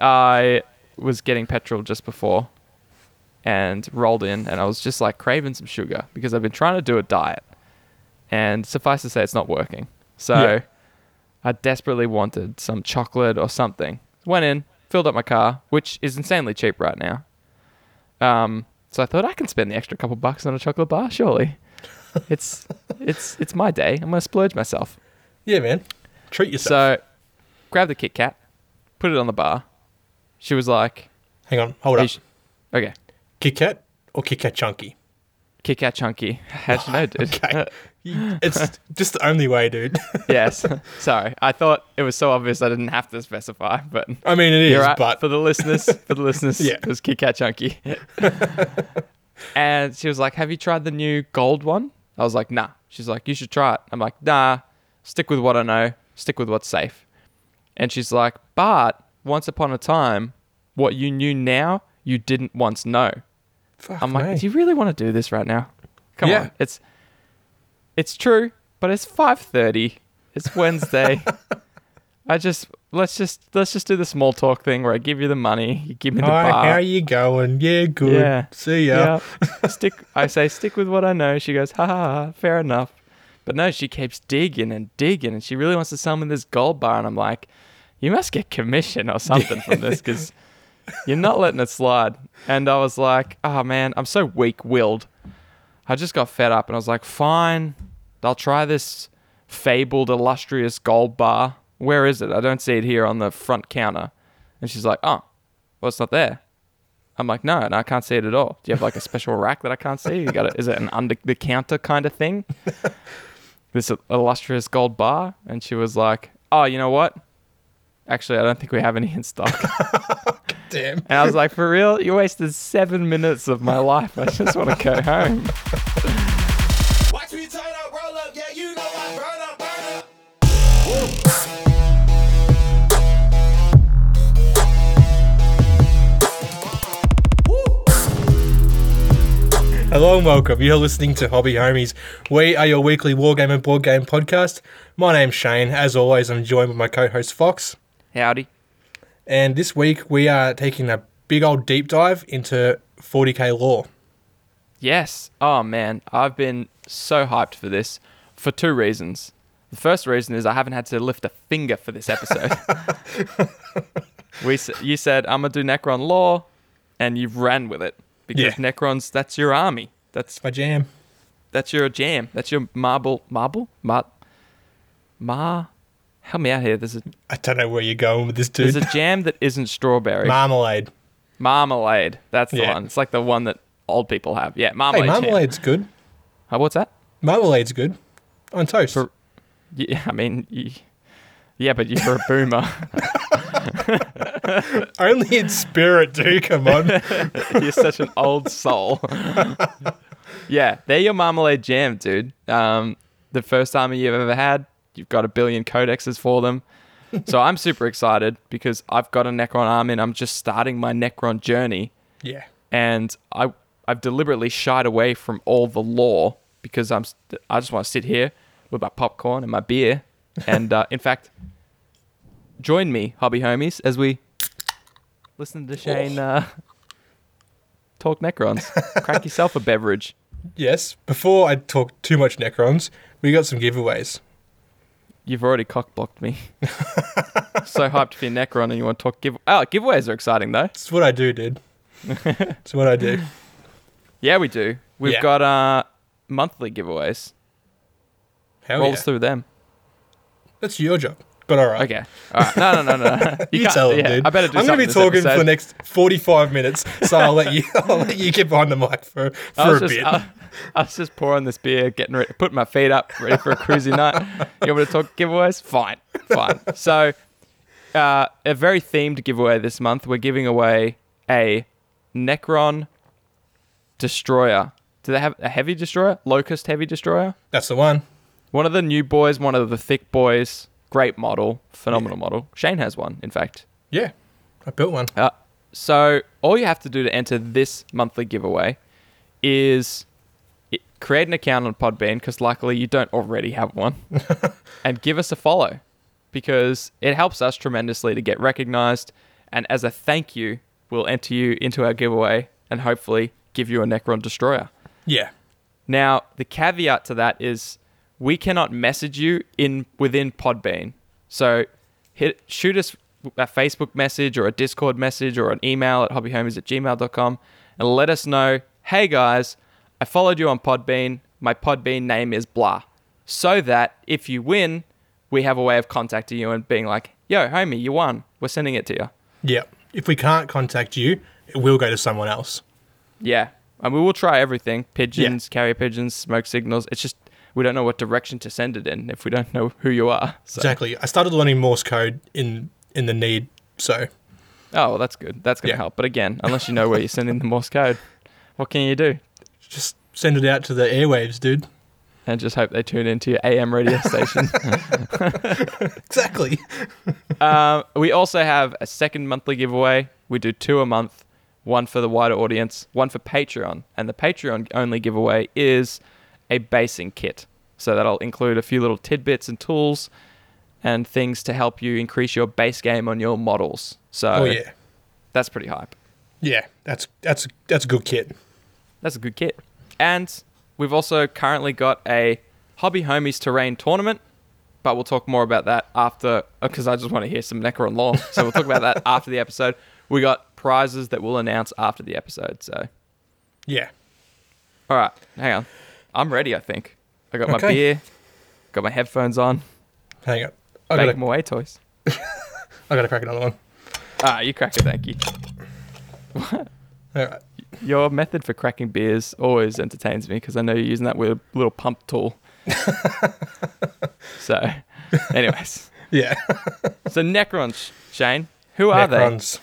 I was getting petrol just before and rolled in, and I was just like craving some sugar because I've been trying to do a diet. And suffice to say, it's not working. So Yeah. I desperately wanted some chocolate or something. Went in, filled up my car, which is insanely cheap right now. Um, so I thought I can spend the extra couple bucks on a chocolate bar, surely. it's it's it's my day. I'm gonna splurge myself. Yeah, man. Treat yourself. So, grab the Kit Kat, put it on the bar. She was like, Hang on, hold up. sh- "Okay, Kit Kat or Kit Kat Chunky? Kit Kat chunky." How'd you know, dude? Okay. It's just the only way, dude. yes. Sorry, I thought it was so obvious I didn't have to specify, but I mean, it is, right. but for the listeners, for the listeners, Yeah. it was Kit Kat chunky. and she was like, "Have you tried the new gold one?" I was like, "Nah." She's like, "You should try it." I'm like, "Nah. Stick with what I know. Stick with what's safe." And she's like, "But once upon a time, what you knew now, you didn't once know." fuck I'm like, me. "Do you really want to do this right now?" Come Yeah. on. It's it's true, but it's 5:30. It's Wednesday. I just let's just let's just do the small talk thing where I give you the money, you give me the Hi, bar. how you going? Yeah, good. Yeah. See ya. Yeah. stick. I say stick with what I know. She goes, ha ha ha. Fair enough. But no, she keeps digging and digging, and she really wants to sell me this gold bar. And I'm like, you must get commission or something from this because you're not letting it slide. And I was like, oh man, I'm so weak-willed. I just got fed up, and I was like, fine, I'll try this fabled, illustrious gold bar. Where is it? I don't see it here on the front counter. And she's like, oh, well, it's not there. I'm like, no, no, I can't see it at all. Do you have like a special rack that I can't see? You got it? Is it an under the counter kind of thing? this illustrious gold bar? And she was like, oh, you know what? Actually, I don't think we have any in stock. Damn. And I was like, for real? You wasted seven minutes of my life. I just want to go home. Watch me turn up, roll up, yeah, you know I burn up, burn up. Hello and welcome. You're listening to Hobby Homies. We are your weekly wargame and board game podcast. My name's Shane. As always, I'm joined by my co-host Fox. Howdy. And this week we are taking a big old deep dive into 40k lore. Yes. Oh man, I've been so hyped for this for two reasons. The first reason is I haven't had to lift a finger for this episode. we you said I'm gonna do Necron lore, and you've ran with it because Yeah. Necrons that's your army. That's My jam. that's your jam. That's your marble marble mar mar. Help me out here. There's a I don't know where you're going with this dude. there's a jam that isn't strawberry. Marmalade. marmalade. That's the Yeah. one. It's like the one that old people have. Yeah, Hey, marmalade. jam. marmalade's good. Uh, what's that? Marmalade's good. On toast. For- Yeah, I mean, y yeah, but you're a boomer. Only in spirit, dude. Come on. you're such an old soul. yeah, they're your marmalade jam, dude. Um, the first army you've ever had, you've got a billion codexes for them. So I'm super excited because I've got a Necron army and I'm just starting my Necron journey. yeah. and I I've deliberately shied away from all the lore because I'm I just want to sit here with my popcorn and my beer, and uh, in fact, join me, hobby homies, as we listen to Shane uh, talk Necrons. Crack yourself a beverage. Yes. Before I talk too much Necrons, we got some giveaways. You've already cockblocked me. so hyped for your Necron, and you want to talk give? Oh, giveaways are exciting though. It's what I do, dude. it's what I do. Yeah, we do. We've Yeah. got uh monthly giveaways. Hell Rolls yeah. through them. That's your job. But all right. Okay. All right. No, no, no, no. You, can't- tell him, yeah, dude. I better do I'm gonna be talking this for the next 45 minutes, so I'll let you. I'll let you get behind the mic for, for a just, bit. I, I was just pouring this beer, getting ready, putting my feet up, ready for a cruisy night. You want me to talk giveaways? Fine, fine. So, uh, a very themed giveaway this month. We're giving away a Necron destroyer. Do they have a heavy destroyer? Lokhust heavy destroyer? That's the one. One of the new boys, one of the thick boys. Great model, phenomenal model. Shane has one, in fact. Yeah, I built one. Uh, so all you have to do to enter this monthly giveaway is create an account on Podbean because luckily you don't already have one, and give us a follow because it helps us tremendously to get recognized And as a thank you, we'll enter you into our giveaway and hopefully give you a Necron Destroyer. Yeah. Now, the caveat to that is we cannot message you in within Podbean. So hit shoot us a Facebook message or a Discord message or an email at hobbyhomies at gmail.com and let us know, hey guys, I followed you on Podbean. My Podbean name is blah. So that if you win, we have a way of contacting you and being like, yo, homie, you won. We're sending it to you. Yeah. If we can't contact you, it will go to someone else. Yeah. And we will try everything pigeons, carrier pigeons, smoke signals. It's just we don't know what direction to send it in if we don't know who you are. So. Exactly. I started learning Morse code in in the need, so Oh, well, that's good. That's going to Yeah. help. But again, unless you know where you're sending the Morse code, what can you do? just send it out to the airwaves, dude. And just hope they tune into your AM radio station. Exactly. um, we also have a second monthly giveaway. We do two a month, one for the wider audience, one for Patreon. And the Patreon only giveaway is a basing kit. So that'll include a few little tidbits and tools and things to help you increase your base game on your models. So Oh yeah. that's pretty hype. Yeah, that's that's that's a good kit. That's a good kit. And we've also currently got a Hobby Homies Terrain tournament, but we'll talk more about that after, uh, because I just want to hear some Necron lore. So we'll talk about that after the episode. We got prizes that we'll announce after the episode. So, Yeah. all right, hang on. I'm ready, I think. I got my Okay. beer, got my headphones on, Hang on. I them away toys. I gotta crack another one. Ah, you crack it, thank you. All right. Your method for cracking beers always entertains me because I know you're using that with a little pump tool. so, anyways. Yeah. So Necrons, Shane, who are they? Necrons.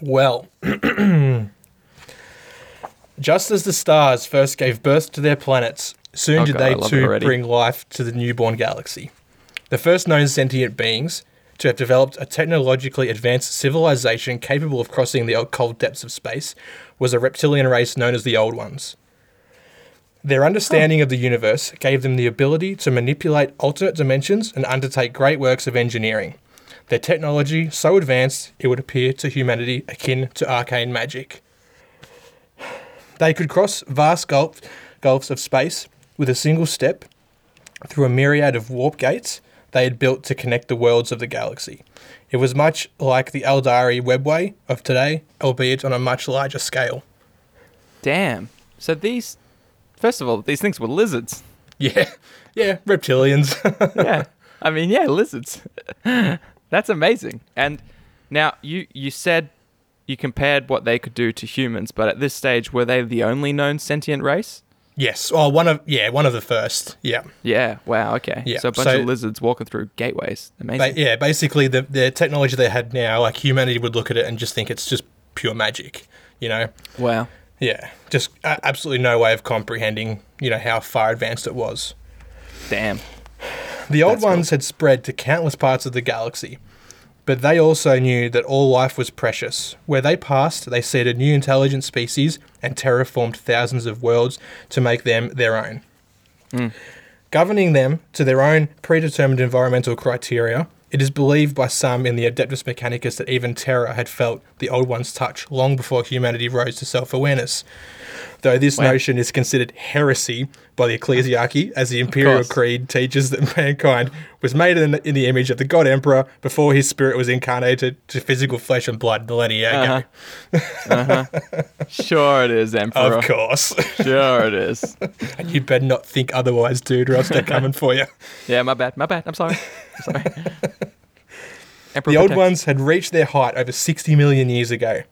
Well, just as the stars first gave birth to their planets, soon Oh did God, they too bring life to the newborn galaxy. The first known sentient beings to have developed a technologically advanced civilization capable of crossing the cold depths of space was a reptilian race known as the Old Ones. Their understanding of the universe gave them the ability to manipulate alternate dimensions and undertake great works of engineering. Their technology so advanced it would appear to humanity akin to arcane magic. They could cross vast gulf, gulfs of space with a single step through a myriad of warp gates they had built to connect the worlds of the galaxy. It was much like the Eldari webway of today, albeit on a much larger scale. Damn. So these, first of all, these things were lizards. Yeah, yeah, reptilians. yeah. I mean, yeah, lizards. That's amazing. And now you you said you compared what they could do to humans, but at this stage, were they the only known sentient race? yes, oh, one of yeah, one of the first. Yeah, Yeah. Wow. Okay. Yeah, So a bunch so- of lizards walking through gateways. Ba- Amazing. yeah. Basically, the the technology they had now, like humanity would look at it and just think it's just pure magic. You know, Wow. Yeah, just absolutely no way of comprehending, you know, how far advanced it was. Damn. The old That's cool. ones had spread to countless parts of the galaxy, but they also knew that all life was precious. Where they passed, they seeded new intelligent species and terraformed thousands of worlds to make them their own. Hmm. Governing them to their own predetermined environmental criteria, it is believed by some in the Adeptus Mechanicus that even Terra had felt the Old One's touch long before humanity rose to self awareness. Though this Wow. notion is considered heresy by the ecclesiarchy, as the Imperial. Creed teaches that mankind was made in the, in the image of the God Emperor before his spirit was incarnated to physical flesh and blood millennia ago. Uh huh. Sure it is, Emperor. Of course. Sure it is. and you better not think otherwise, dude, or else they're coming for you. Yeah, my bad. My bad. I'm sorry. I'm sorry. Emperor The old protects. ones had reached their height over 60 million years ago.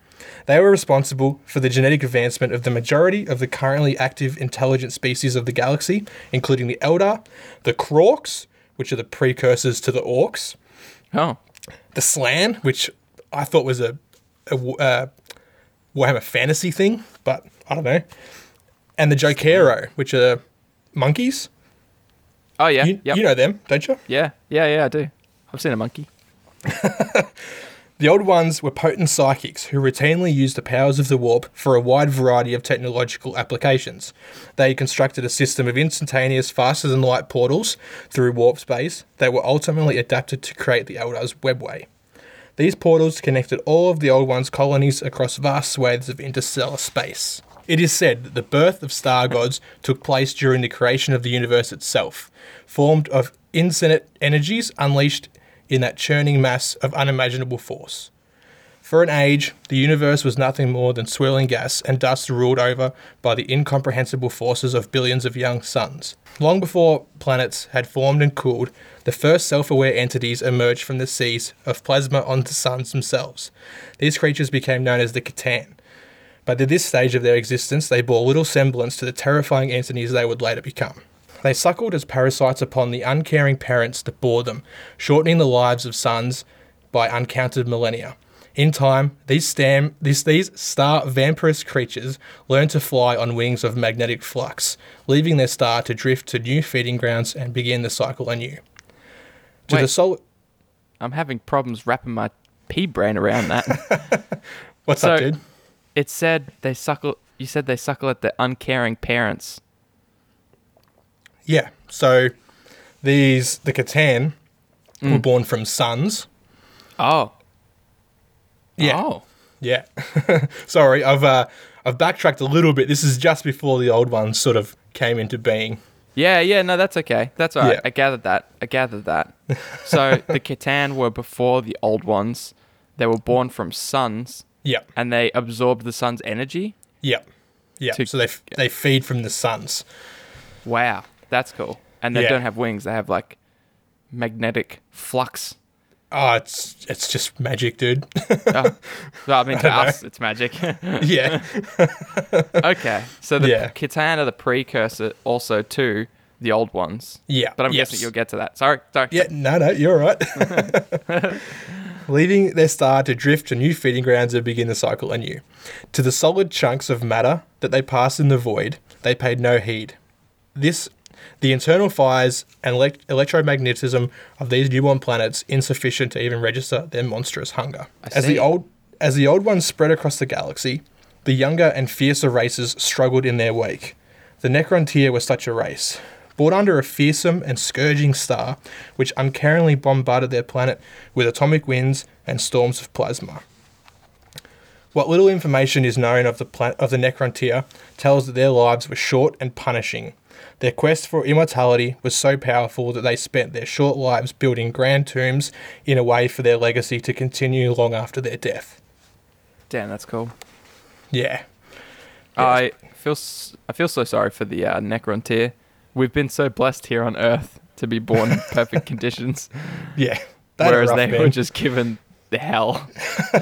They were responsible for the genetic advancement of the majority of the currently active intelligent species of the galaxy, including the Eldar, the Krorks, which are the precursors to the Orcs, Oh. the Slann, which I thought was a, a uh, Warhammer fantasy thing, but I don't know, and the Jokaero, which are monkeys. Oh yeah. You, yep. you know them, don't you? Yeah. Yeah. Yeah. I do. I've seen a monkey. The Old Ones were potent psychics who routinely used the powers of the warp for a wide variety of technological applications. They constructed a system of instantaneous, faster than light portals through warp space that were ultimately adapted to create the Eldar's webway. These portals connected all of the Old One's colonies across vast swathes of interstellar space. It is said that the birth of star gods took place during the creation of the universe itself, formed of infinite energies unleashed in that churning mass of unimaginable force. For an age, the universe was nothing more than swirling gas and dust ruled over by the incomprehensible forces of billions of young suns. Long before planets had formed and cooled, the first self aware entities emerged from the seas of plasma onto suns themselves. These creatures became known as the C'tan. But at this stage of their existence, they bore little semblance to the terrifying entities they would later become. They suckled as parasites upon the uncaring parents that bore them, shortening the lives of sons by uncounted millennia. In time, these, stam, these, these star vampirous creatures learn to fly on wings of magnetic flux, leaving their star to drift to new feeding grounds and begin the cycle anew. To the Wait. soul. I'm having problems wrapping my pea brain around that. What's So- up, dude? it said they suckle. You said they suckle at the uncaring parents. Yeah. So these the C'tan were Mm. born from suns. Oh. Yeah. Oh. Yeah. Sorry, I've uh, I've backtracked a little bit. This is just before the old ones sort of came into being. Yeah, yeah, no, that's okay. That's all right. Yeah. I gathered that. I gathered that. So the C'tan were before the old ones. They were born from suns, Yeah. and they absorbed the sun's energy. Yeah. Yeah. To- so they f- they feed from the suns. Wow, that's cool. And they Yeah. don't have wings; they have like magnetic flux. Oh, it's it's just magic, dude. Oh, well, I mean, to us, it's magic. yeah. okay, so the Yeah. C'tan are the precursor also to the old ones. Yeah. But I'm yes. guessing you'll get to that. Sorry, sorry. Yeah, no, no, you're all right. Leaving their star to drift to new feeding grounds and begin the cycle anew. To the solid chunks of matter that they passed in the void, they paid no heed. This, the internal fires and elect- electromagnetism of these newborn planets, insufficient to even register their monstrous hunger. As the old, as the old ones spread across the galaxy, the younger and fiercer races struggled in their wake. The Necrontyr was such a race. Brought under a fearsome and scourging star, which uncaringly bombarded their planet with atomic winds and storms of plasma. What little information is known of the pla- of the Necrontyr tells that their lives were short and punishing. Their quest for immortality was so powerful that they spent their short lives building grand tombs in a way for their legacy to continue long after their death. Damn, that's cool. Yeah. I feel s- I feel so sorry for the uh, Necrontyr. We've been so blessed here on Earth to be born in perfect conditions, Yeah. They had a whereas they man. were just given the hell.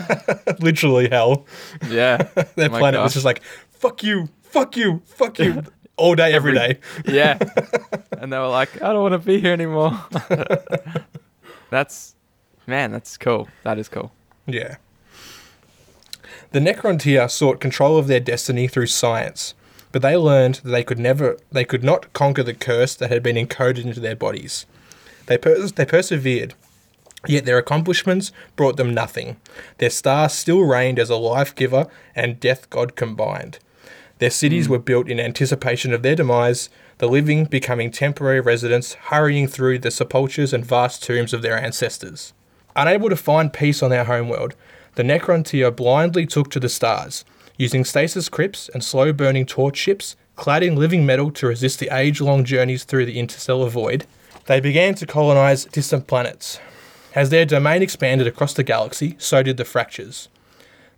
literally hell. Yeah, Their oh My planet was just like, fuck you, fuck you, fuck you, all day, every day. yeah. And they were like, I don't want to be here anymore. that's, man, that's cool. That is cool. Yeah. The Necrontyr sought control of their destiny through science, but they learned that they could never, they could not conquer the curse that had been encoded into their bodies. They pers- they persevered, yet their accomplishments brought them nothing. Their star still reigned as a life giver and death god combined. Their cities hmm. were built in anticipation of their demise, the living becoming temporary residents, hurrying through the sepulchres and vast tombs of their ancestors. Unable to find peace on their homeworld, the Necrontyr blindly took to the stars, using stasis crypts and slow burning torch ships, clad in living metal to resist the age long journeys through the interstellar void. They began to colonize distant planets. As their domain expanded across the galaxy, so did the fractures.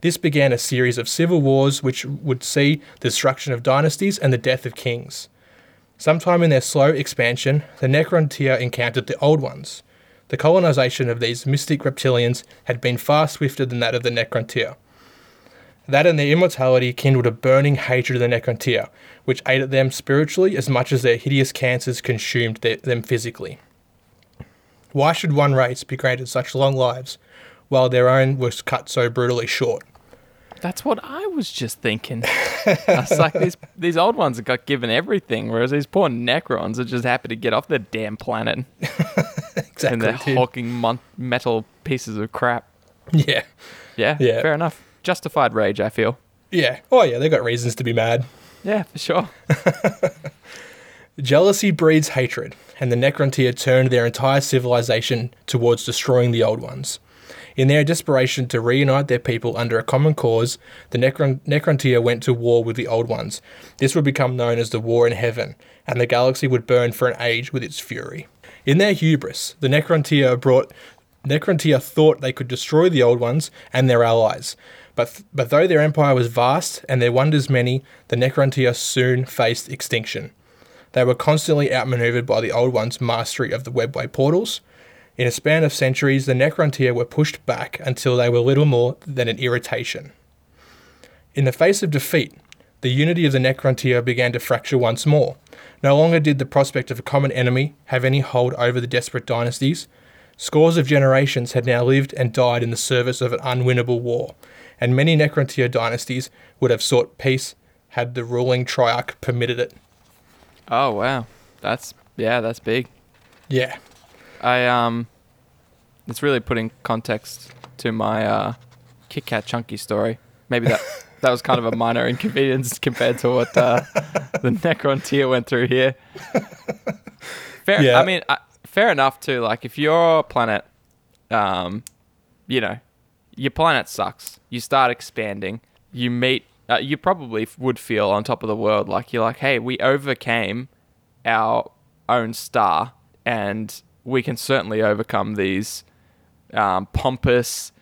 This began a series of civil wars which would see the destruction of dynasties and the death of kings. Sometime in their slow expansion, the Necrontyr encountered the Old Ones. The colonization of these mystic reptilians had been far swifter than that of the Necrontyr. That and their immortality kindled a burning hatred of the Necrontyr, which ate at them spiritually as much as their hideous cancers consumed their, them physically. Why should one race be granted such long lives, while their own was cut so brutally short? That's what I was just thinking. I was like, these these old ones have got given everything, whereas these poor Necrons are just happy to get off their damn planet Exactly. and they're dude. hulking mon- metal pieces of crap. Yeah. Yeah, Yeah. fair enough. Justified rage, I feel. Yeah. Oh, yeah, they got reasons to be mad. Yeah, for sure. Jealousy breeds hatred, and the Necrontyr turned their entire civilization towards destroying the Old Ones. In their desperation to reunite their people under a common cause, the Necron- Necrontyr went to war with the Old Ones. This would become known as the War in Heaven, and the galaxy would burn for an age with its fury. In their hubris, the Necrontyr brought Necrontyr thought they could destroy the Old Ones and their allies. But, but though their empire was vast and their wonders many, the Necrontyr soon faced extinction. They were constantly outmaneuvered by the Old Ones' mastery of the webway portals. In a span of centuries, the Necrontyr were pushed back until they were little more than an irritation. In the face of defeat, the unity of the Necrontyr began to fracture once more. No longer did the prospect of a common enemy have any hold over the desperate dynasties. Scores of generations had now lived and died in the service of an unwinnable war, and many Necrontyr dynasties would have sought peace had the ruling Triarch permitted it. Oh wow, that's yeah, that's big. Yeah. I um, it's really putting context to my uh, Kit Kat Chunky story. Maybe that that was kind of a minor inconvenience compared to what uh, the Necrontyr went through here. Fair. Yeah. I mean, uh, fair enough too. Like if your planet, um, you know, your planet sucks. You start expanding. You meet. Uh, you probably would feel on top of the world. Like you're like, hey, we overcame our own star, and we can certainly overcome these um, pompous.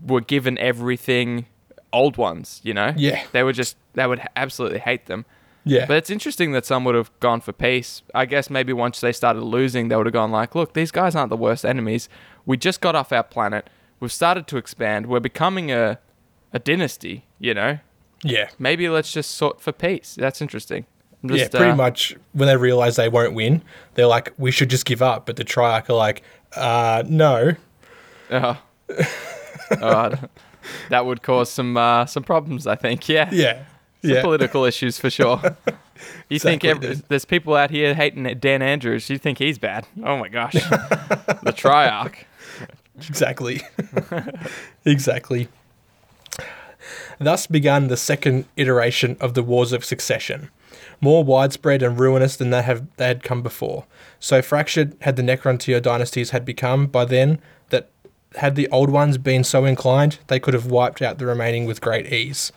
Were given everything, old ones. You know. Yeah. They were just. They would absolutely hate them. Yeah. But it's interesting that some would have gone for peace. I guess maybe once they started losing, they would have gone like, "Look, these guys aren't the worst enemies. We just got off our planet. We've started to expand. We're becoming a a dynasty. You know, yeah. maybe let's just sort for peace." That's interesting. I'm yeah, pretty uh, much when they realize they won't win, they're like, we should just give up. But the Triarch are like, uh, no. Oh, that would cause some uh, some problems. I think. Yeah. Yeah. Some yeah. political issues for sure. You think every, there's people out here hating Dan Andrews? You think he's bad? Oh my gosh, the Triarch. Exactly. exactly. Thus began the second iteration of the Wars of Succession, more widespread and ruinous than they, have, they had come before. So fractured had the Necrontyr dynasties had become by then that had the old ones been so inclined, they could have wiped out the remaining with great ease.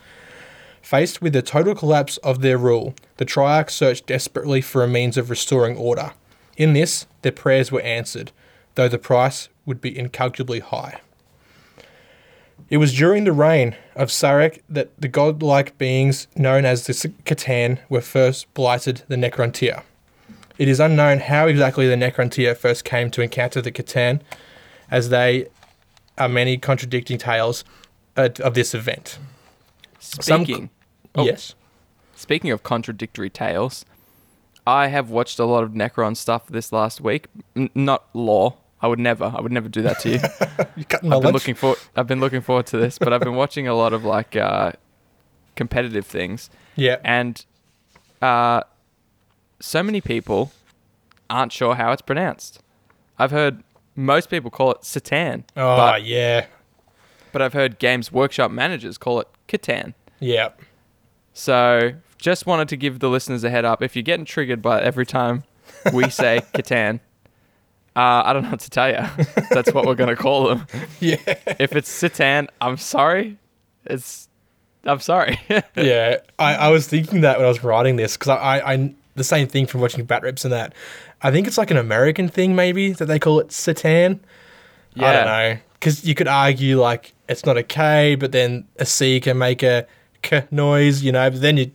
Faced with the total collapse of their rule, the Triarch searched desperately for a means of restoring order. In this, their prayers were answered, though the price would be incalculably high. It was during the reign of Szarekh that the godlike beings known as the C'tan were first blighted the Necrontyr. It is unknown how exactly the Necrontyr first came to encounter the C'tan, as they are many contradicting tales uh, of this event. Some- Speaking, Oh. Yes. speaking of contradictory tales, I have watched a lot of Necron stuff this last week. N- not law. I would never. I would never do that to you. You cutting my I've been looking for. I've been looking forward to this, but I've been watching a lot of like uh, competitive things, Yeah. and uh, so many people aren't sure how it's pronounced. I've heard most people call it Satan, Oh, but, yeah. but I've heard Games Workshop managers call it Catan. Yeah. So just wanted to give the listeners a head up. If you're getting triggered by every time we say Catan, uh, I don't know what to tell you. That's what we're gonna call them. Yeah. If it's Satan, I'm sorry. It's I'm sorry. yeah. I, I was thinking that when I was writing this because I, I, I, the same thing from watching Bat Rips and that. I think it's like an American thing, maybe, that they call it Satan. I don't know. Because you could argue, like, it's not a K, but then a C can make a K noise, you know, but then you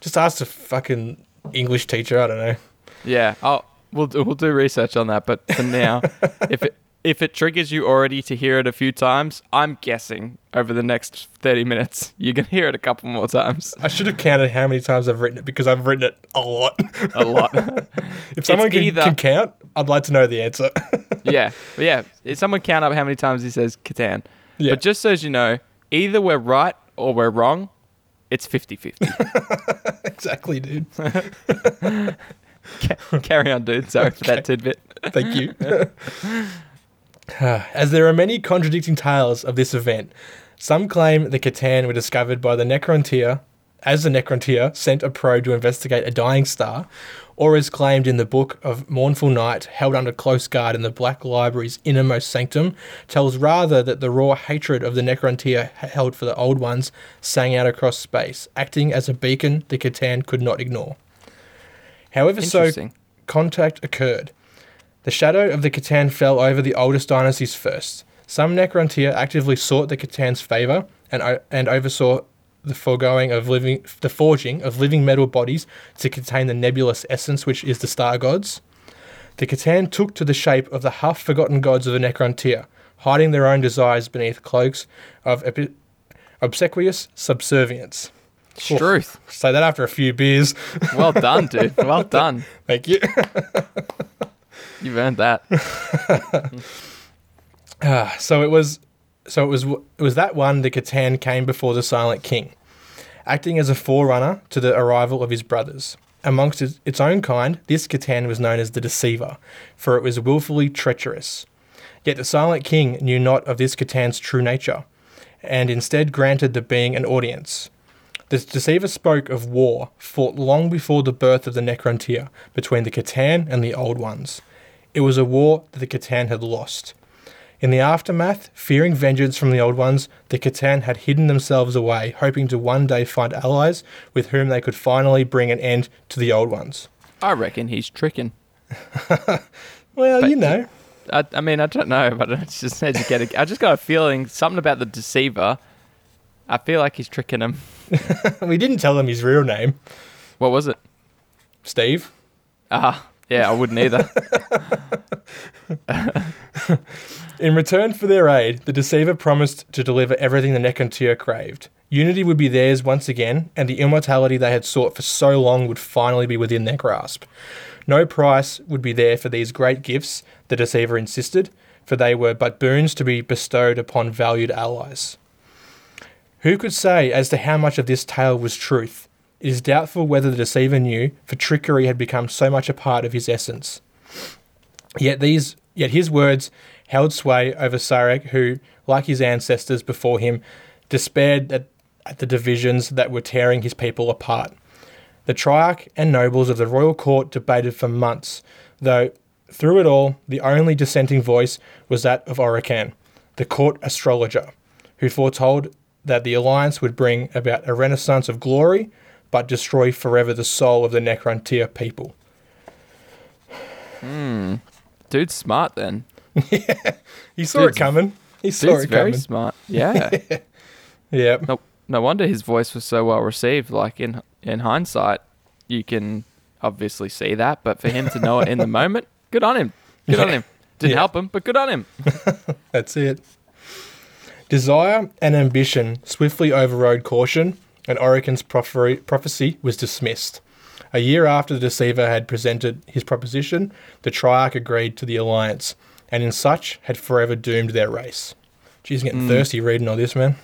just ask the fucking English teacher. I don't know. Yeah. Oh, we'll do, we'll do research on that. But for now, if it if it triggers you already to hear it a few times, I'm guessing over the next 30 minutes you're gonna hear it a couple more times. I should have counted how many times I've written it because I've written it a lot. A lot. if someone can, either- can count, I'd like to know the answer. yeah. But yeah. If someone count up how many times he says Catan. Yeah. But just so as you know, either we're right or we're wrong. It's 50 50. exactly, dude. Carry on, dude. Sorry for that tidbit. Thank you. As there are many contradicting tales of this event, some claim the C'tan were discovered by the Necrontyr as the Necrontyr sent a probe to investigate a dying star, or as claimed in the Book of Mournful Night, held under close guard in the Black Library's innermost sanctum, tells rather that the raw hatred of the Necrontyr held for the Old Ones sang out across space, acting as a beacon the C'tan could not ignore. However, so contact occurred. The shadow of the C'tan fell over the oldest dynasties first. Some Necrontyr actively sought the C'tan's favor and, and oversaw the foregoing of living, the forging of living metal bodies to contain the nebulous essence which is the star gods. The C'tan took to the shape of the half-forgotten gods of the Necrontyr, hiding their own desires beneath cloaks of epi- obsequious subservience. Truth. Say that after a few beers. Well done, dude. Well done. Thank you. You've earned that. Ah, so it was so it was it was that one the C'tan came before the Silent King, acting as a forerunner to the arrival of his brothers. Amongst its, its own kind, this C'tan was known as the Deceiver, for it was willfully treacherous. Yet the Silent King knew not of this C'tan's true nature, and instead granted the being an audience. The Deceiver spoke of war fought long before the birth of the Necrontyr between the C'tan and the Old Ones. It was a war that the C'tan had lost. In the aftermath, fearing vengeance from the Old Ones, the C'tan had hidden themselves away, hoping to one day find allies with whom they could finally bring an end to the Old Ones. I reckon he's tricking. Well, But- you know. I, I mean, I don't know, but it's just educated. I just got a feeling something about the deceiver. I feel like he's tricking him. we didn't tell him his real name, What was it? Steve. Ah, yeah, I wouldn't either. In return for their aid, the Deceiver promised to deliver everything the Necrontyr craved. Unity would be theirs once again, and the immortality they had sought for so long would finally be within their grasp. No price would be there for these great gifts, the Deceiver insisted, for they were but boons to be bestowed upon valued allies. Who could say as to how much of this tale was truth? It is doubtful whether the Deceiver knew, for trickery had become so much a part of his essence. Yet these, yet his words held sway over Szarekh, who, like his ancestors before him, despaired at, at the divisions that were tearing his people apart. The Triarch and nobles of the royal court debated for months, though through it all, the only dissenting voice was that of Orikan, the court astrologer, who foretold that the alliance would bring about a renaissance of glory, but destroy forever the soul of the Necrontyr people. Hmm. Dude's smart then. yeah. He saw Dude's- it coming. He saw Dude's it very coming. smart. Yeah. Yeah. no, no wonder his voice was so well received. Like in in hindsight, you can obviously see that, but for him to know it in the moment, good on him. Good on him. Didn't Yeah. help him, but good on him. That's it. Desire and ambition swiftly overrode caution, and Orikan's prophecy was dismissed. A year after the Deceiver had presented his proposition, the Triarch agreed to the alliance, and in such had forever doomed their race. Geez, getting mm. thirsty reading all this, man.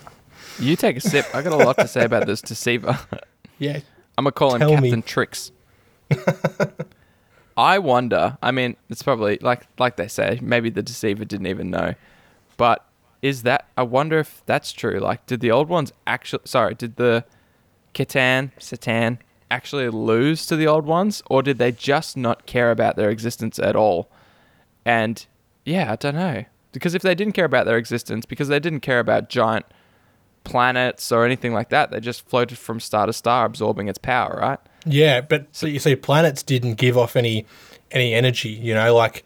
You take a sip. I got a lot to say about this deceiver. Yeah. I'm gonna call him Tell me. Captain Tricks. I wonder. I mean, it's probably like like they say. Maybe the deceiver didn't even know, but is that? I wonder if that's true. Like, did the old ones actually? Sorry, did the C'tan Satan actually lose to the old ones, or did they just not care about their existence at all? And yeah, I don't know. Because if they didn't care about their existence, because they didn't care about giant planets or anything like that, they just floated from star to star, absorbing its power, right? Yeah, but so you see, planets didn't give off any any energy. You know, like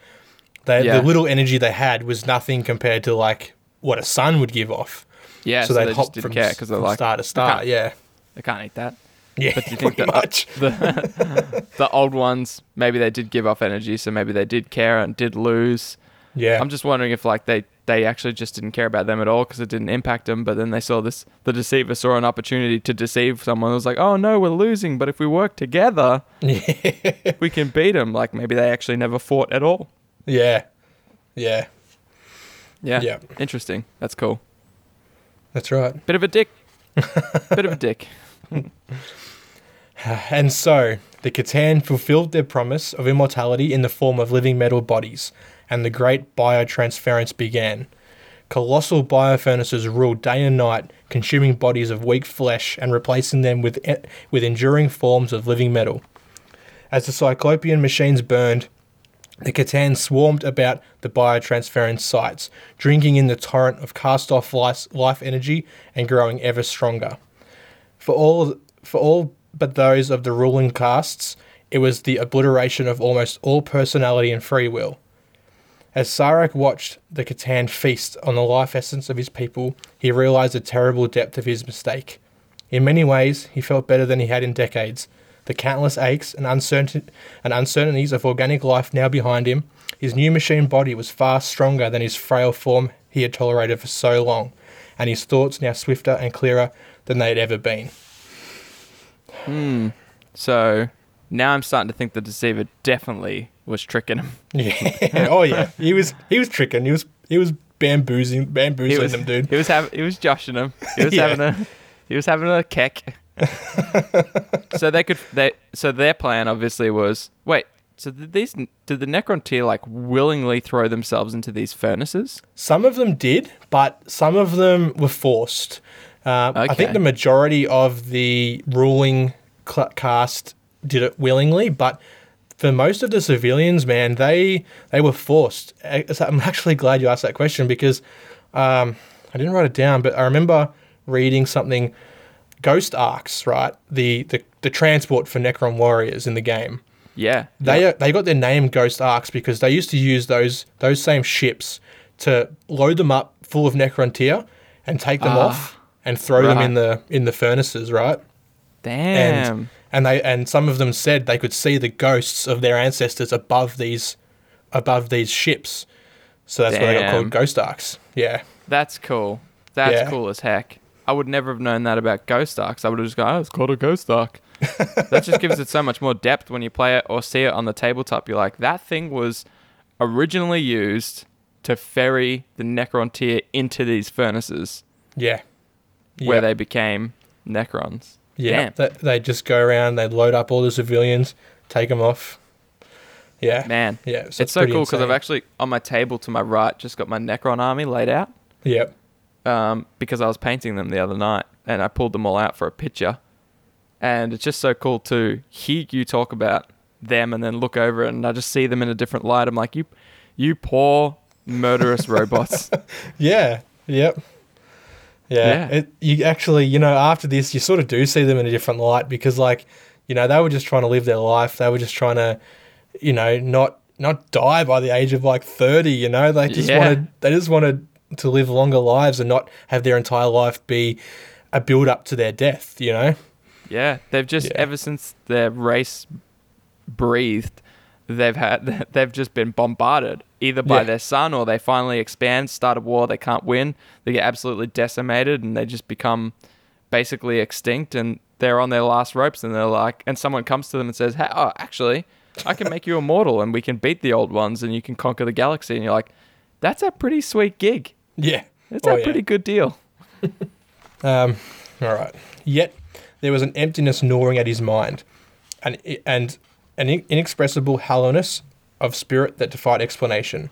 they, Yeah. the little energy they had was nothing compared to like what a sun would give off. Yeah, so, so, they'd hop from, care from like star to "They star. Yeah, they can't eat that. yeah, But do you think that much. the the old ones maybe they did give off energy, so maybe they did care and did lose. Yeah, I'm just wondering if like they they actually just didn't care about them at all because it didn't impact them. But then they saw this, the deceiver saw an opportunity to deceive someone. It was like, oh no, we're losing, but if we work together, we can beat them. Like maybe they actually never fought at all. yeah, yeah. Yeah, Yeah. interesting. That's cool. That's right. Bit of a dick. Bit of a dick. And so the C'tan fulfilled their promise of immortality in the form of living metal bodies, and the great biotransference began. colossal biofurnaces ruled day and night, consuming bodies of weak flesh and replacing them with, e- with enduring forms of living metal. As the Cyclopean machines burned, the C'tan swarmed about the biotransference sites, drinking in the torrent of cast off life, energy and growing ever stronger. For all, for all but those of the ruling castes, it was the obliteration of almost all personality and free will. As Szarekh watched the C'tan feast on the life essence of his people, he realized the terrible depth of his mistake. In many ways, he felt better than he had in decades. The countless aches and, uncertain- and uncertainties of organic life now behind him, his new machine body was far stronger than his frail form he had tolerated for so long, and his thoughts now swifter and clearer than they had ever been. Hmm. So now I'm starting to think the deceiver definitely was tricking him. Yeah. oh yeah. He was he was tricking. He was he was bamboozling He bamboozling was, them, dude. He was having he was joshing him. He was Yeah. having a he was having a keck. so they could they so their plan obviously was wait. So did these did the Necrontyr like willingly throw themselves into these furnaces? Some of them did, but some of them were forced. Uh, I think the majority of the ruling cl- cast did it willingly, but for most of the civilians, man, they they were forced. I'm actually glad you asked that question because um, I didn't write it down, but I remember reading something. Ghost arks, right? The, the the transport for Necron warriors in the game. Yeah. They Yep. uh, they got their name Ghost Arks because they used to use those those same ships to load them up full of Necrontyr and take them off and throw them in the in the furnaces, right? Damn. And and they and some of them said they could see the ghosts of their ancestors above these above these ships. So that's why they got called Ghost Arks. Yeah. That's cool. That's Yeah. cool as heck. I would never have known that about Ghost Arks. I would have just gone, oh, it's called a Ghost Ark. that just gives it so much more depth when you play it or see it on the tabletop. You're like, that thing was originally used to ferry the Necrontyr into these furnaces Yeah. where Yep. they became Necrons. Yeah, they, they just go around, they load up all the civilians, take them off. Yeah, Man. Yeah, so it's so cool because I've actually, on my table to my right, just got my Necron army laid out. Yep. Um, because I was painting them the other night and I pulled them all out for a picture. And it's just so cool to hear you talk about them and then look over and I just see them in a different light. I'm like, you, you poor murderous robots. Yeah. Yep. Yeah. Yeah. It, you actually, you know, after this, you sort of do see them in a different light because, like, you know, they were just trying to live their life. They were just trying to, you know, not not die by the age of like thirty. You know, they just Yeah. wanted they just wanted to live longer lives and not have their entire life be a build up to their death. You know. Yeah, they've just Yeah. ever since their race breathed, they've had they've just been bombarded either by Yeah. their son or they finally expand, start a war they can't win, they get absolutely decimated and they just become basically extinct and they're on their last ropes and they're like and someone comes to them and says, "Hey, oh, actually, I can make you immortal and we can beat the old ones and you can conquer the galaxy." And you're like, "That's a pretty sweet gig. Yeah. It's Oh, a yeah. pretty good deal." Um, all right. Yet there was an emptiness gnawing at his mind, and and an inexpressible hollowness of spirit that defied explanation.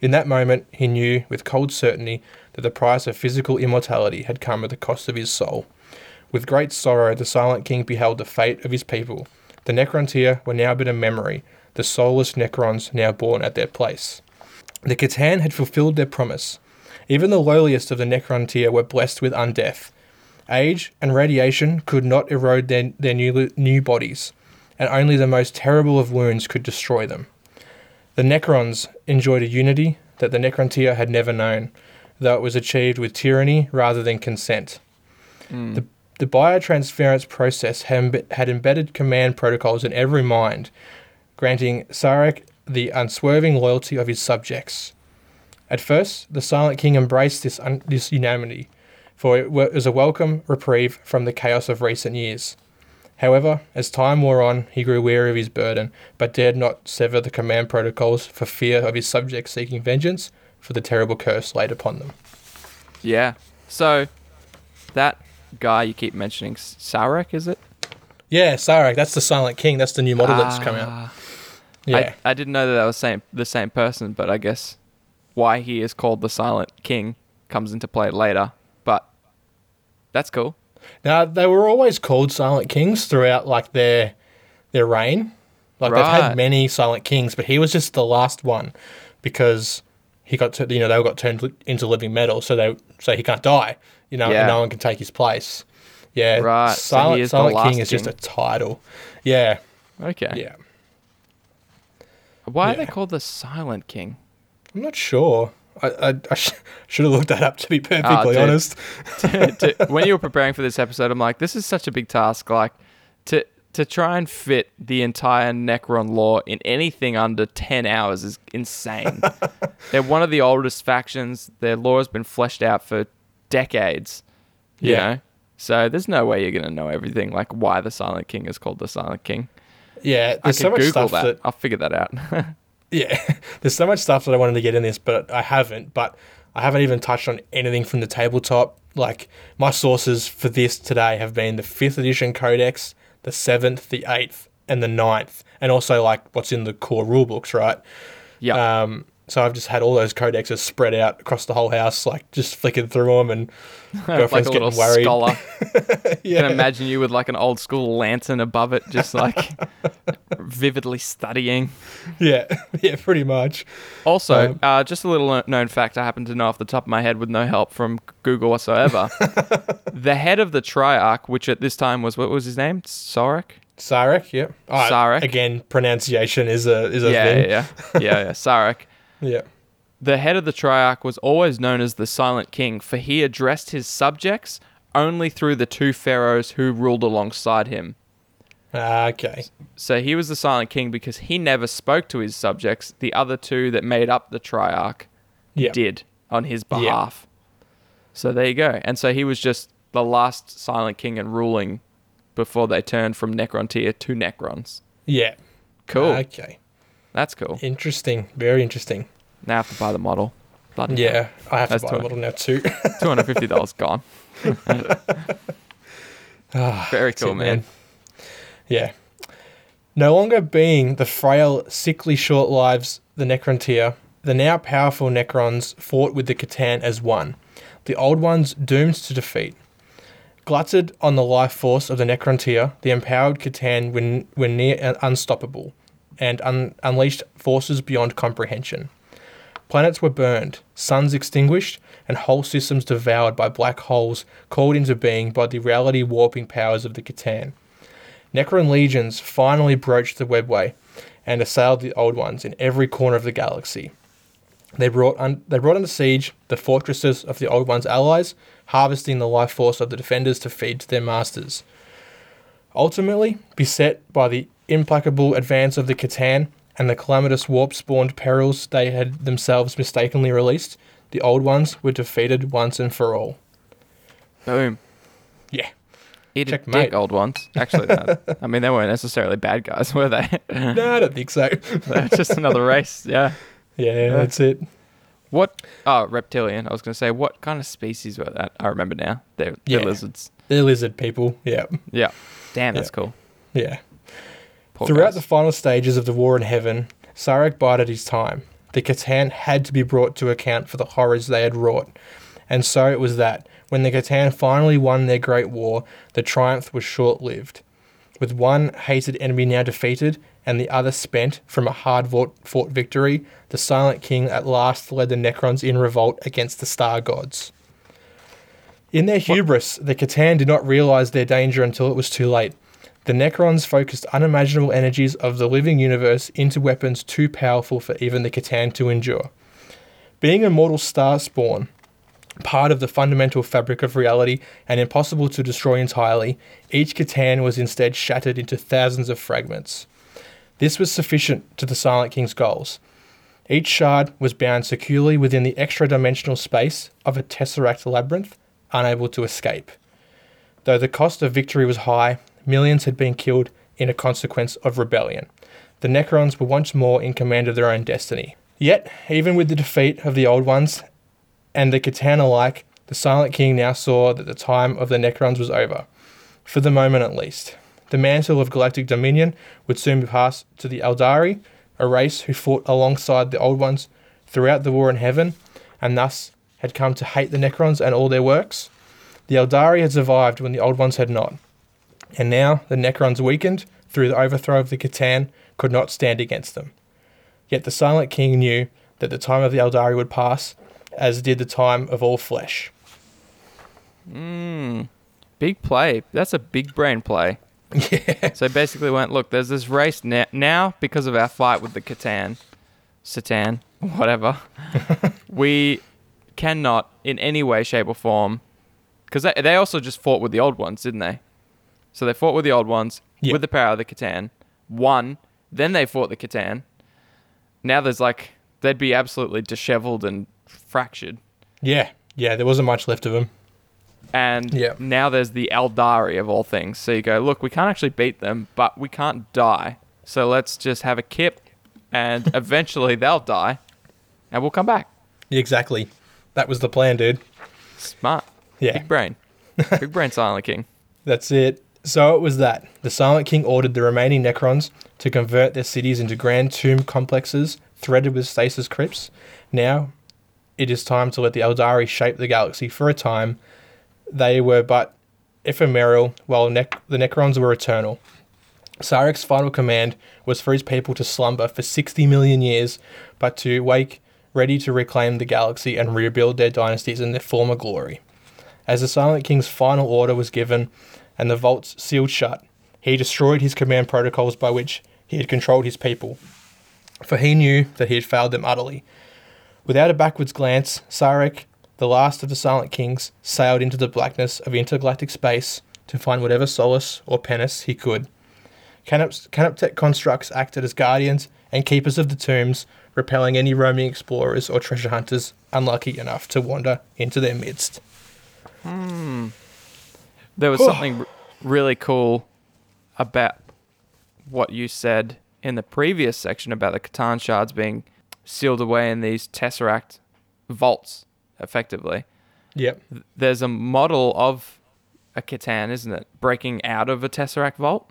In that moment, he knew with cold certainty that the price of physical immortality had come at the cost of his soul. With great sorrow, the Silent King beheld the fate of his people. The Necrontyr were now but a memory, the soulless Necrons now born at their place. The C'tan had fulfilled their promise. Even the lowliest of the Necrontyr were blessed with undeath. Age and radiation could not erode their, their new, new bodies, and only the most terrible of wounds could destroy them. The Necrons enjoyed a unity that the Necrontyr had never known, though it was achieved with tyranny rather than consent. Hmm. The, the biotransference process had, had embedded command protocols in every mind, granting Szarekh the unswerving loyalty of his subjects. At first, the Silent King embraced this, un- this unanimity, for it was a welcome reprieve from the chaos of recent years. However, as time wore on, he grew weary of his burden, but dared not sever the command protocols for fear of his subjects seeking vengeance for the terrible curse laid upon them. Yeah. So that guy you keep mentioning, Szarekh, is it? Yeah, Szarekh, that's the Silent King. That's the new model that's come out. Ah. Yeah. I, I didn't know that that was same the same person, but I guess why he is called the Silent King comes into play later. But that's cool. Now they were always called Silent Kings throughout like their their reign. Like they've had many Silent Kings, but he was just the last one because he got to, you know they all got turned into living metal, so they so he can't die. You know, Yeah. and no one can take his place. Yeah, Right, Silent, he is Silent last King is just a title. Yeah, Okay. yeah. Why are they called the Silent King? I'm not sure. I, I, I sh- should have looked that up to be perfectly ah, dude. honest. to, when you were preparing for this episode, I'm like, this is such a big task. Like to to try and fit the entire Necron lore in anything under ten hours is insane. They're one of the oldest factions. Their lore has been fleshed out for decades. You Yeah. know? So there's no way you're gonna know everything, like why the Silent King is called the Silent King. Yeah, I there's could so much Google stuff that. that I'll figure that out. Yeah, there's so much stuff that I wanted to get in this, but I haven't. But I haven't even touched on anything from the tabletop. Like my sources for this today have been the fifth edition codex, the seventh, the eighth, and the ninth, and also like what's in the core rule books, right? yeah. Um, so I've just had all those codexes spread out across the whole house, like just flicking through them, and like girlfriend's a little getting worried. scholar. yeah, can imagine you with like an old school lantern above it, just like vividly studying. yeah, yeah, pretty much. Also, Um, uh, just a little known fact I happen to know off the top of my head with no help from Google whatsoever. the head of the Triarch, which at this time was, what was his name? Szarekh? Szarekh, yeah. Oh, Szarekh. Again, pronunciation is a is a Yeah, thing. yeah, yeah, yeah, yeah. Szarekh. Yeah. The head of the Triarch was always known as the Silent King, for he addressed his subjects only through the two pharaohs who ruled alongside him. Ah, okay. So he was the Silent King because he never spoke to his subjects. The other two that made up the Triarch Yeah. did on his behalf. So there you go. And so he was just the last Silent King and ruling before they turned from Necrontyr to Necrons. Yeah. Cool. Okay. That's cool. Interesting. Very interesting. Now I have to buy the model. Bloody Yeah, I have That's to buy a too- model now too. Two hundred fifty dollars gone. Ah, Very cool, it, man. Yeah. No longer being the frail, sickly short lives, the Necrontyr, the now powerful Necrons fought with the C'tan as one, the old ones doomed to defeat. Glutted on the life force of the Necrontyr, the empowered C'tan were, were near unstoppable and un- unleashed forces beyond comprehension. Planets were burned, suns extinguished, and whole systems devoured by black holes called into being by the reality warping powers of the C'tan. Necron legions finally broached the webway and assailed the old ones in every corner of the galaxy. They brought, un- they brought under siege the fortresses of the old ones' allies, harvesting the life force of the defenders to feed to their masters. Ultimately, beset by the implacable advance of the C'tan and the calamitous warp spawned perils they had themselves mistakenly released, the old ones were defeated once and for all. Boom. Yeah. Eat a Checkmate. dick, old ones. Actually, no. I mean, they weren't necessarily bad guys, were they? No, I don't think so. Just another race. Yeah. yeah, that's it. What? Oh, reptilian. I was going to say, what kind of species were that? I remember now. They're, they're Yeah. lizards. They're lizard people. Yeah. Yeah. Damn, that's Yeah. cool. Yeah. Poor Throughout the final stages of the war in heaven, Szarekh bided his time. The C'tan had to be brought to account for the horrors they had wrought. And so it was that, when the C'tan finally won their great war, the triumph was short lived. With one hated enemy now defeated and the other spent from a hard fought victory, the Silent King at last led the Necrons in revolt against the Star Gods. In their hubris, the C'tan did not realize their danger until it was too late. The Necrons focused unimaginable energies of the living universe into weapons too powerful for even the C'tan to endure. Being a mortal star spawn, part of the fundamental fabric of reality and impossible to destroy entirely, each C'tan was instead shattered into thousands of fragments. This was sufficient to the Silent King's goals. Each shard was bound securely within the extra dimensional space of a tesseract labyrinth, unable to escape. Though the cost of victory was high, millions had been killed in a consequence of rebellion. The Necrons were once more in command of their own destiny. Yet, even with the defeat of the Old Ones and the C'tan alike, the Silent King now saw that the time of the Necrons was over. For the moment at least. The mantle of galactic dominion would soon be passed to the Eldari, a race who fought alongside the Old Ones throughout the war in heaven, and thus had come to hate the Necrons and all their works. The Eldari had survived when the Old Ones had not. And now the Necrons weakened through the overthrow of the C'tan could not stand against them. Yet the Silent King knew that the time of the Eldari would pass, as did the time of all flesh. Mm, big play. That's a big brain play. Yeah. So basically went, look, there's this race na- now because of our fight with the C'tan, Satan, whatever. we cannot in any way, shape, or form, because they, they also just fought with the old ones, didn't they? So they fought with the old ones Yeah. with the power of the C'tan, won. Then they fought the C'tan. Now there's like they'd be absolutely disheveled and fractured. Yeah. Yeah, there wasn't much left of them. And Yeah. now there's the Eldari of all things. So you go, look, we can't actually beat them, but we can't die. So let's just have a kip, and eventually they'll die, and we'll come back. Exactly. That was the plan, dude. Smart. Yeah. Big brain. Big brain, Silent King. That's it. So it was that. The Silent King ordered the remaining Necrons to convert their cities into grand tomb complexes threaded with stasis crypts. Now, it is time to let the Eldari shape the galaxy for a time. They were but ephemeral, while nec- the Necrons were eternal. Szarekh's final command was for his people to slumber for 60 million years, but to wake ready to reclaim the galaxy and rebuild their dynasties in their former glory. As the Silent King's final order was given and the vaults sealed shut, he destroyed his command protocols by which he had controlled his people, for he knew that he had failed them utterly. Without a backwards glance, Szarekh, the last of the Silent Kings, sailed into the blackness of intergalactic space to find whatever solace or penance he could. Canop- Canoptech constructs acted as guardians and keepers of the tombs, repelling any roaming explorers or treasure hunters unlucky enough to wander into their midst. Hmm. There was something really cool about what you said in the previous section about the C'tan shards being sealed away in these Tesseract vaults, effectively. Yep. There's a model of a C'tan, isn't it? Breaking out of a Tesseract vault?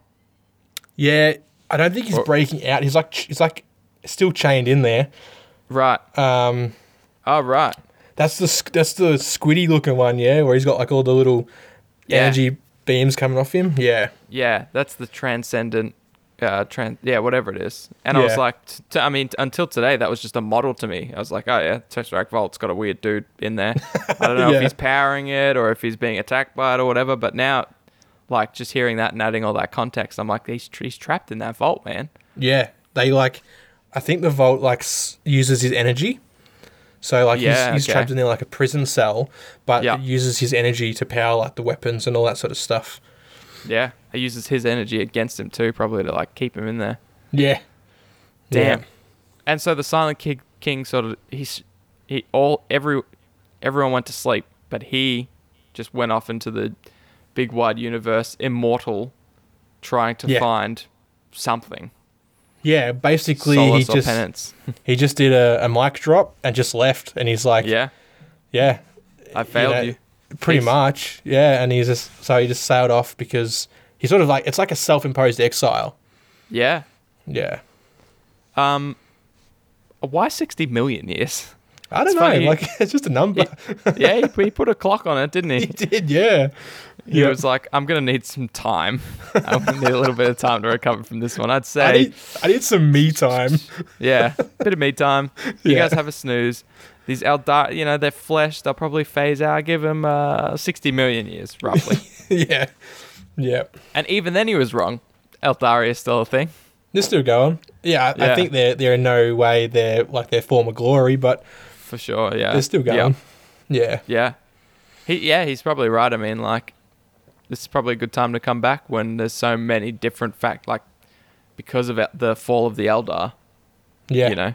Yeah, I don't think he's Or- breaking out. He's like he's like still chained in there. Right. Um, Oh, right. that's the that's the squiddy looking one, yeah, where he's got like all the little Yeah. energy beams coming off him. Yeah, Yeah, that's the transcendent, uh, tran- yeah, whatever it is. And I was like, t- t- I mean, t- until today, that was just a model to me. I was like, oh yeah, Tesseract Vault's got a weird dude in there. I don't know Yeah. if he's powering it or if he's being attacked by it or whatever. But now, like, just hearing that and adding all that context, I'm like, he's, he's trapped in that vault, man. yeah. They like, I think the vault like s- uses his energy. So like Yeah, he's, he's okay. trapped in there like a prison cell, but Yeah. uses his energy to power like the weapons and all that sort of stuff. Yeah, he uses his energy against him too, probably to like keep him in there. Yeah. Damn. Yeah. And so the Silent King, King sort of he's he all every everyone went to sleep, but he just went off into the big wide universe, immortal, trying to Yeah. find something. Yeah, basically solace he just penance. he just did a, a mic drop and just left, and he's like, yeah, yeah, I failed know, you. pretty Peace. much, yeah. And he's just so he just sailed off because he's sort of like it's like a self-imposed exile. Yeah. Yeah, Um. Why sixty million years? I don't It's know, funny. like it's just a number. yeah, he, he put a clock on it, didn't he he? did, yeah. He Yeah. was like, "I'm gonna need some time. I'm gonna need a little bit of time to recover from this one." I'd say. I need I need some me time. Yeah, bit of me time. You Yeah. guys have a snooze. These Eldar, you know, they're flesh, they'll probably phase out. Give them uh, 60 million years, roughly. yeah, yeah. and even then, he was wrong. Eldari is still a thing. They're still going. Yeah, I, I think they're they're in no way they're like their former glory, but For sure, yeah. they're still going. Yeah. Yeah. He, yeah, he's probably right. I mean, like, this is probably a good time to come back when there's so many different fact, like, because of the fall of the Eldar, Yeah. you know,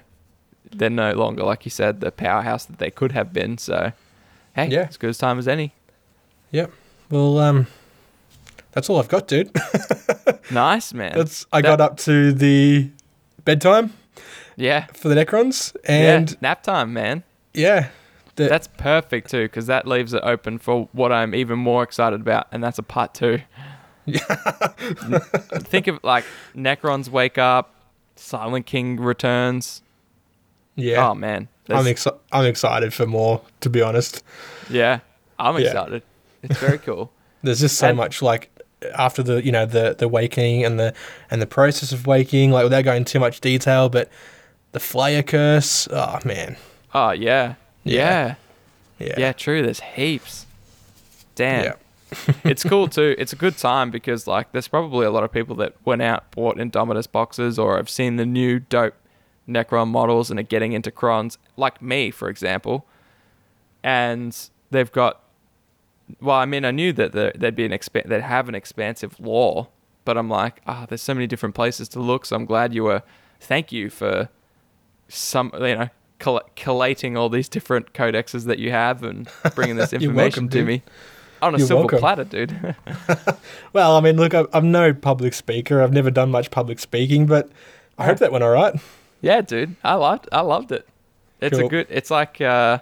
they're no longer, like you said, the powerhouse that they could have been. So, hey, Yeah. as good as time as any. Yep. Well, um, that's all I've got, dude. Nice, man. That's I That- got up to the bedtime yeah. for the Necrons, and yeah, nap time, man. yeah, the, That's perfect too, because that leaves it open for what I'm even more excited about, and that's a part two. Think of like Necrons wake up, Silent King returns. yeah, Oh man, I'm exci- I'm excited for more. To be honest, Yeah, I'm Yeah. excited. It's very cool. there's just so And- much like after the you know the the waking and the and the process of waking, like without going too much detail, but the Flayer curse. Oh man, Oh yeah, yeah, Yeah. yeah. true. There's heaps. Damn. Yeah. it's cool too. It's a good time because like there's probably a lot of people that went out bought Indominus boxes or have seen the new dope Necron models and are getting into Crons, like me, for example. And they've got. Well, I mean, I knew that the, there'd be an expa- they'd have an expansive lore, but I'm like, ah, there's so many different places to look. So I'm glad you were. Thank you for some, you know, coll- collating all these different codexes that you have and bringing this information welcome, to dude. me on a You're silver welcome. platter, dude. Well, I mean, look, I- I'm no public speaker. I've never done much public speaking, but I hope that went all right. yeah, dude, I liked, I loved it. It's a good. It's like, uh,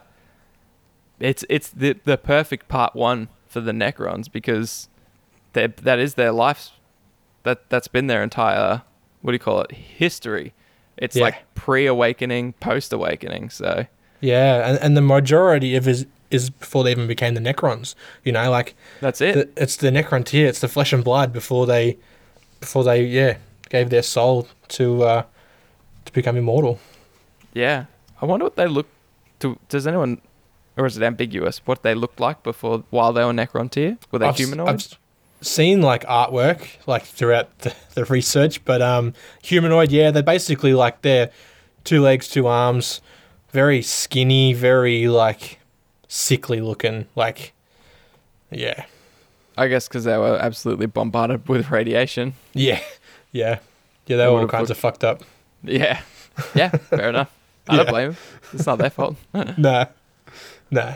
it's it's the the perfect part one for the Necrons because they that is their life. That that's been their entire what do you call it history. It's Yeah. like pre-awakening, post-awakening. So Yeah, and, and the majority of is is before they even became the Necrons. You know, like that's it. the, it's the Necrontyr, it's the flesh and blood before they before they yeah gave their soul to uh, to become immortal. Yeah. I wonder what they look to does anyone or is it ambiguous what they looked like before while they were Necrontyr? Were they I've, humanoid? I've seen like artwork like throughout the, the research, but um, humanoid, yeah, they're basically like they're two legs, two arms, very skinny, very like sickly looking, like yeah, I guess because they were absolutely bombarded with radiation. yeah, yeah, yeah. They were all kinds of fucked up. Yeah. Yeah, fair enough. I don't blame them. It's not their fault. no, no.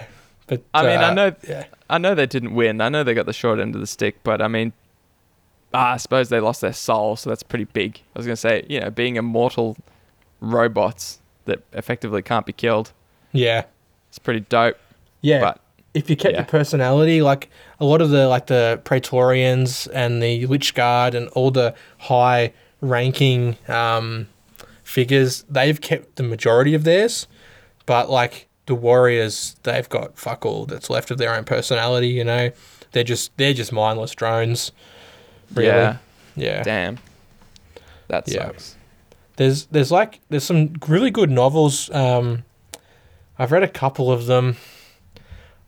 But I mean, I uh, know Yeah, I know they didn't win. I know they got the short end of the stick, but I mean ah, I suppose they lost their soul, so that's pretty big. I was going to say, you know, being immortal robots that effectively can't be killed. yeah, It's pretty dope. yeah. But if you kept yeah. your personality, like a lot of the like the Praetorians and the Lich Guard and all the high ranking um, figures, they've kept the majority of theirs. But like the warriors, they've got fuck all that's left of their own personality. You know, they're just they're just mindless drones. Really. yeah, Yeah. damn. That Yeah. sucks. There's there's like there's some really good novels. Um, I've read a couple of them.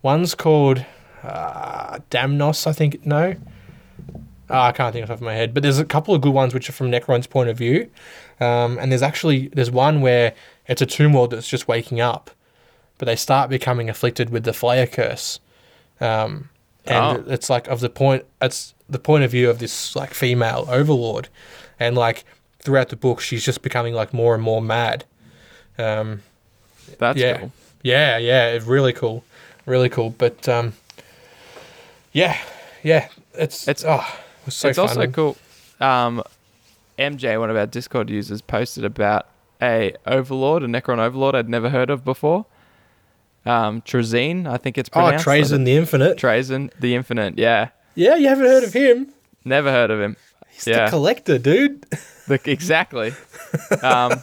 One's called uh, Damnos, I think. No, Ah, I can't think off the top of my head. But there's a couple of good ones which are from Necron's point of view. Um, and there's actually there's one where it's a tomb world that's just waking up, but they start becoming afflicted with the Flayer curse. Um, and Oh. it's like of the point it's the point of view of this like female overlord, and like throughout the book she's just becoming like more and more mad. Um, That's yeah, cool. yeah, yeah, it's really cool, really cool. But um, yeah, yeah, it's It's- it's oh, it so it's fun. also cool. Um, MJ, one of our Discord users, posted about a Overlord, a Necron Overlord I'd never heard of before. Um, Trazine, I think it's pronounced. Oh. Trazyn the Infinite. Trazyn, the Infinite. Yeah, yeah, you haven't heard of him? never heard of him. He's Yeah. the collector, dude. The, exactly. um,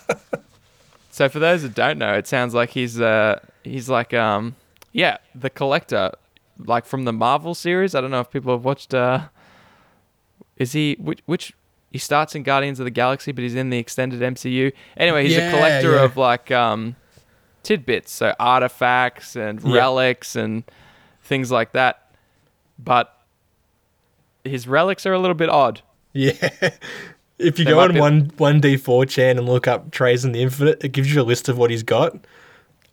so for those that don't know, it sounds like he's uh he's like um yeah the collector like from the Marvel series. I don't know if people have watched. uh Is he which which he starts in Guardians of the Galaxy, but he's in the extended MCU. Anyway, he's Yeah, a collector yeah. of like um tidbits, so artifacts and Yeah. relics and things like that. But his relics are a little bit odd. Yeah. If you They go on be- one one D four chan and look up Trazyn the Infinite, it gives you a list of what he's got.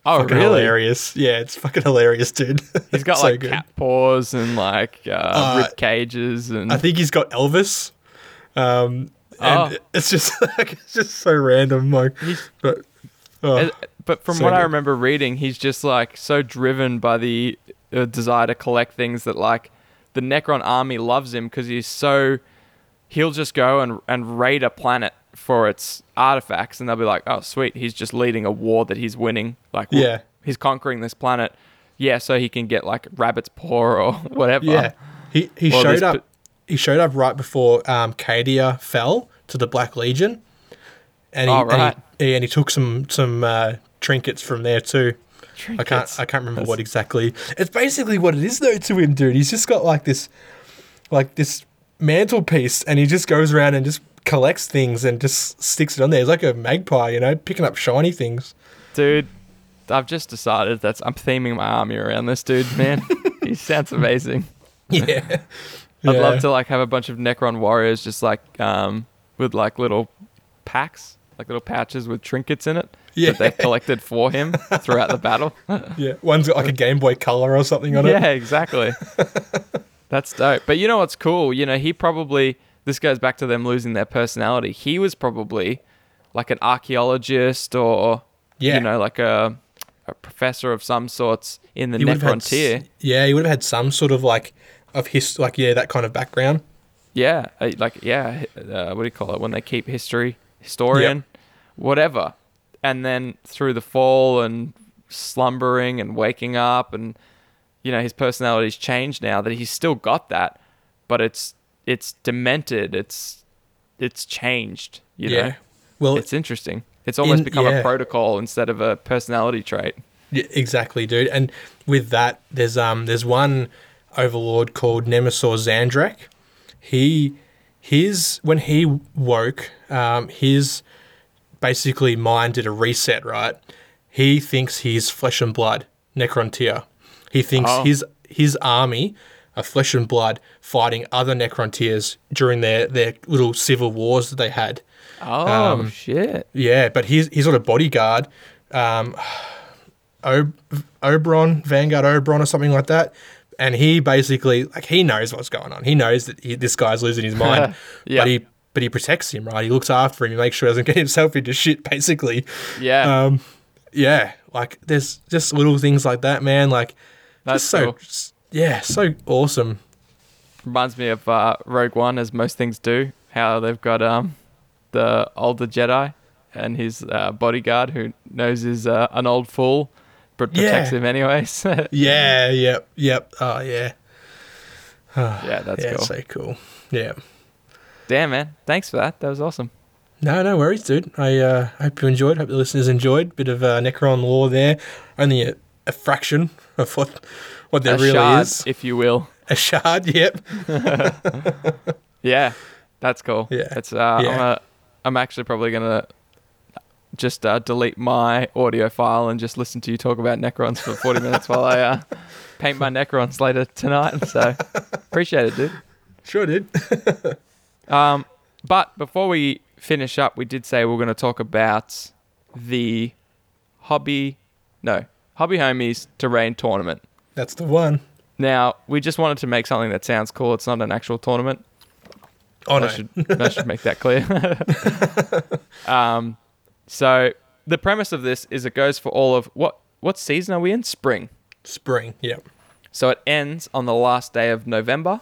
Oh, fucking really? hilarious. Yeah, it's fucking hilarious, dude. He's got So like good. cat paws and like uh, Uh, rib cages and I think he's got Elvis. Um, and Oh. it's just like it's just so random, like. He's- But oh, but from so what I remember reading, he's just like so driven by the uh, desire to collect things that like the Necron army loves him because he's so he'll just go and and raid a planet for its artifacts and they'll be like, oh sweet, he's just leading a war that he's winning. Like wh- Yeah. he's conquering this planet. Yeah, so he can get like rabbit's paw or whatever. yeah, he he Well, showed up. p- he showed up right before um, Cadia fell to the Black Legion, and he, Oh, and right. He, and he took some some uh, trinkets from there too. I can't I can't remember That's- what exactly. It's basically what it is though to him, dude. He's just got like this like this mantelpiece and he just goes around and just collects things and just sticks it on there. He's like a magpie, you know, picking up shiny things. Dude, I've just decided that's I'm theming my army around this dude, man. he sounds amazing. Yeah. I'd Yeah. love to like have a bunch of Necron warriors just like um with like little packs, like little pouches with trinkets in it Yeah. that they've collected for him throughout the battle. Yeah. One's got like a Game Boy Color or something on yeah, it. Yeah, exactly. That's dope. But you know what's cool? You know, he probably this goes back to them losing their personality. He was probably like an archaeologist or Yeah. you know, like a a professor of some sorts in the He would Necrontyr. s- Yeah, he would have had some sort of like of his like yeah, that kind of background. Yeah, uh, like yeah, uh, what do you call it when they keep history, historian, whatever. And then through the fall and slumbering and waking up and you know his personality's changed now that he's still got that, but it's it's demented. It's it's changed. You yeah. know, Well, it's interesting. It's almost In- become yeah. a protocol instead of a personality trait. Yeah, exactly, dude. And with that, there's um there's one overlord called Nemesor Zahndrekh. He his when he woke, um, his basically mind did a reset, right? He thinks he's flesh and blood, Necrontyr. He thinks Oh. his his army are flesh and blood fighting other Necrontyrs during their, their little civil wars that they had. Oh Um, shit! Yeah, but he's he's got a bodyguard, um, Ob- Obyron, Vargard Obyron, or something like that. And he basically like he knows what's going on. He knows that he, this guy's losing his mind, Yeah. but he but he protects him, right? He looks after him. He makes sure he doesn't get himself into shit. Basically, Yeah, um, yeah. Like there's just little things like that, man. Like That's just so cool. just- yeah, so awesome. reminds me of uh, Rogue One, as most things do. How they've got um, the older Jedi and his uh, bodyguard who knows he's uh, an old fool, protects Yeah. him anyways. yeah, yep, yep. Oh yeah, Yeah, that's yeah, cool. so cool. Yeah. Damn, man. Thanks for that. That was awesome. No, no worries, dude. I uh, hope you enjoyed. Hope the listeners enjoyed. Bit of uh, Necron lore there. Only a, a fraction of what what there a really shard, is. if you will. A shard. Yep. Yeah, that's cool. Yeah. It's uh, Yeah. I'm, uh, I'm actually probably gonna just uh, delete my audio file and just listen to you talk about Necrons for 40 minutes while I uh, paint my Necrons later tonight. So appreciate it, dude. Sure did. Um, but before we finish up, we did say we are going to talk about the hobby, no, hobby homies terrain tournament. That's the one. Now we just wanted to make something that sounds cool. It's not an actual tournament. Oh no. I should I should make that clear. um, so the premise of this is it goes for all of what what season are we in? Spring. Spring. Yep. So it ends on the last day of November,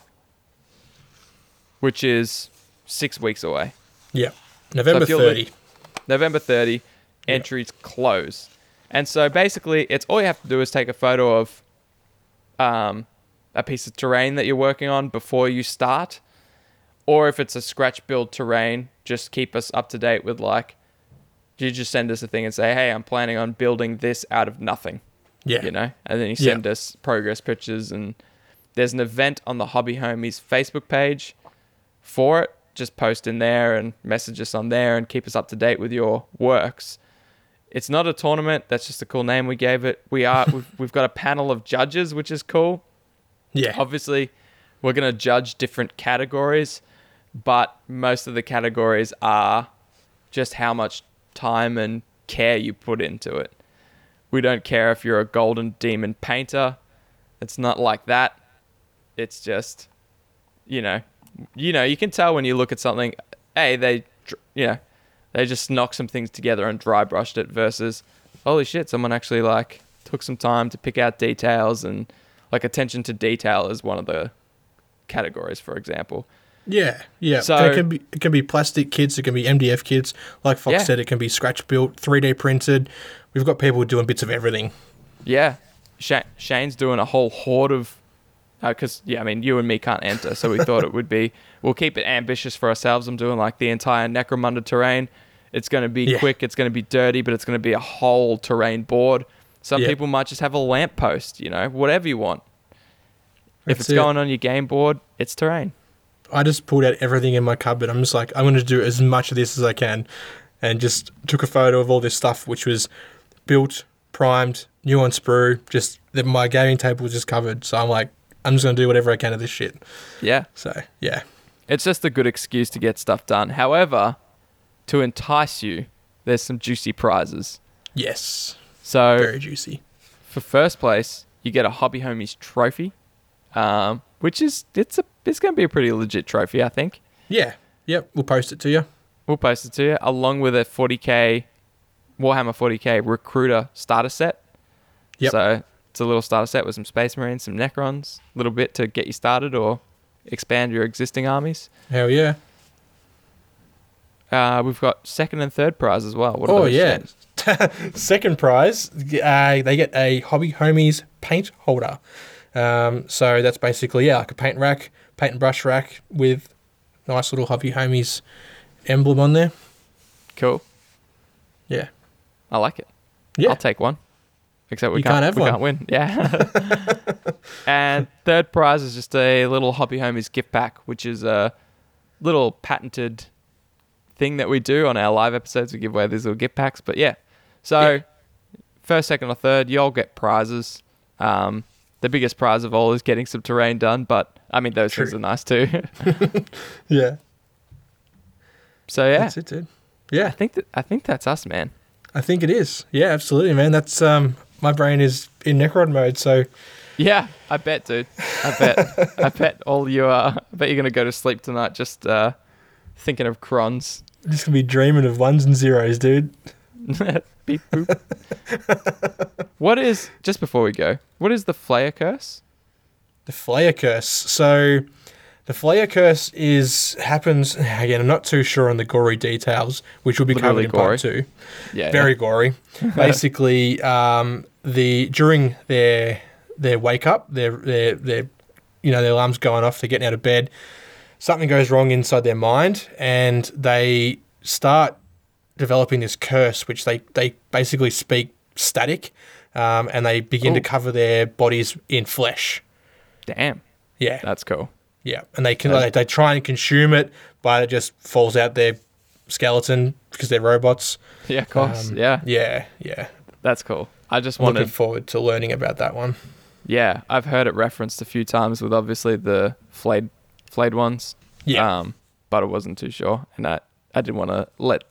which is six weeks away. Yep. November if you're thirty. November 30, entries close. And so basically, it's all you have to do is take a photo of um, a piece of terrain that you're working on before you start. Or if it's a scratch build terrain, just keep us up to date with like, you just send us a thing and say, hey, I'm planning on building this out of nothing, Yeah. you know? And then you Yeah. send us progress pictures. And there's an event on the Hobby Homies Facebook page for it. Just post in there and message us on there and keep us up to date with your works. It's not a tournament. That's just a cool name we gave it. We are we've, we've got a panel of judges, which is cool. Yeah. Obviously, we're going to judge different categories, but most of the categories are just how much time and care you put into it. We don't care if you're a golden demon painter. It's not like that. It's just, you know, you know, you can tell when you look at something. Hey, they, you know, they just knocked some things together and dry brushed it. Versus, holy shit, someone actually like took some time to pick out details and like attention to detail is one of the categories, for example. Yeah, yeah. So- and it can be it can be plastic kits, it can be MDF kits. Like Fox Yeah. said, it can be scratch built, three D printed. We've got people doing bits of everything. Yeah, Sha- Shane's doing a whole horde of. Uh, because yeah, I mean, you and me can't enter, so we thought it would be. We'll keep it ambitious for ourselves. I'm doing like the entire Necromunda terrain. It's going to be Yeah. quick. It's going to be dirty, but it's going to be a whole terrain board. Some Yeah. people might just have a lamp post. You know, whatever you want. if it's it. going on your game board, it's terrain. I just pulled out everything in my cupboard. I'm just like, I'm going to do as much of this as I can, and just took a photo of all this stuff, which was built, primed, new on sprue. Just that my gaming table was just covered. So I'm like, I'm just going to do whatever I can of this shit. Yeah. So yeah, It's just a good excuse to get stuff done. However, to entice you, there's some juicy prizes. yes, So very juicy. for first place, you get a Hobby Homies trophy, um, which is it's a it's going to be a pretty legit trophy, I think. Yeah, yep. We'll post it to you. We'll post it to you along with a 40k Warhammer 40k recruiter starter set. Yep. So it's a little starter set with some Space Marines, some Necrons, a little bit to get you started or expand your existing armies. Hell yeah. Uh, we've got second and third prize as well. What are Oh those, yeah. Second prize, uh, they get a Hobby Homies paint holder. Um, so that's basically yeah, like a paint rack, paint and brush rack with nice little Hobby Homies emblem on there. Cool. Yeah. I like it. Yeah. I'll take one. Except we You can't, can't have we one. can't win. Yeah. and third prize is just a little Hobby Homies gift pack, which is a little patented thing that we do on our live episodes. We give away these little gift packs. But yeah. So Yeah. first, second, or third, you all get prizes. Um, the biggest prize of all is getting some terrain done, but I mean those things are nice too. Yeah. so yeah, That's it, dude. Yeah, I think that I think that's us, man. I think it is. Yeah, absolutely, man. That's um my brain is in Necron mode, so Yeah, I bet, dude. I bet. I bet all you are. I bet you're gonna go to sleep tonight just uh, thinking of crons. I'm just gonna be dreaming of ones and zeros, dude. Beep boop. what is just before we go? What is the Flayer curse? The Flayer curse. So the Flayer curse is happens again. I'm not too sure on the gory details, which will be Literally covered in part two. Yeah, Very gory. Basically, um, the during their their wake up, their their their you know their alarms going off. They're getting out of bed. Something goes wrong inside their mind, and they start developing this curse, which they they basically speak static, um, and they begin to cover their bodies in flesh. Damn, Yeah, that's cool. yeah, and they can Uh, they, they try and consume it, but it just falls out their skeleton because they're robots. Yeah, of course. Um, yeah, yeah, yeah. that's cool. I just wanted Looking forward to learning about that one. Yeah, I've heard it referenced a few times with obviously the flayed, flayed ones. Yeah. Um, but I wasn't too sure, and I I didn't want to let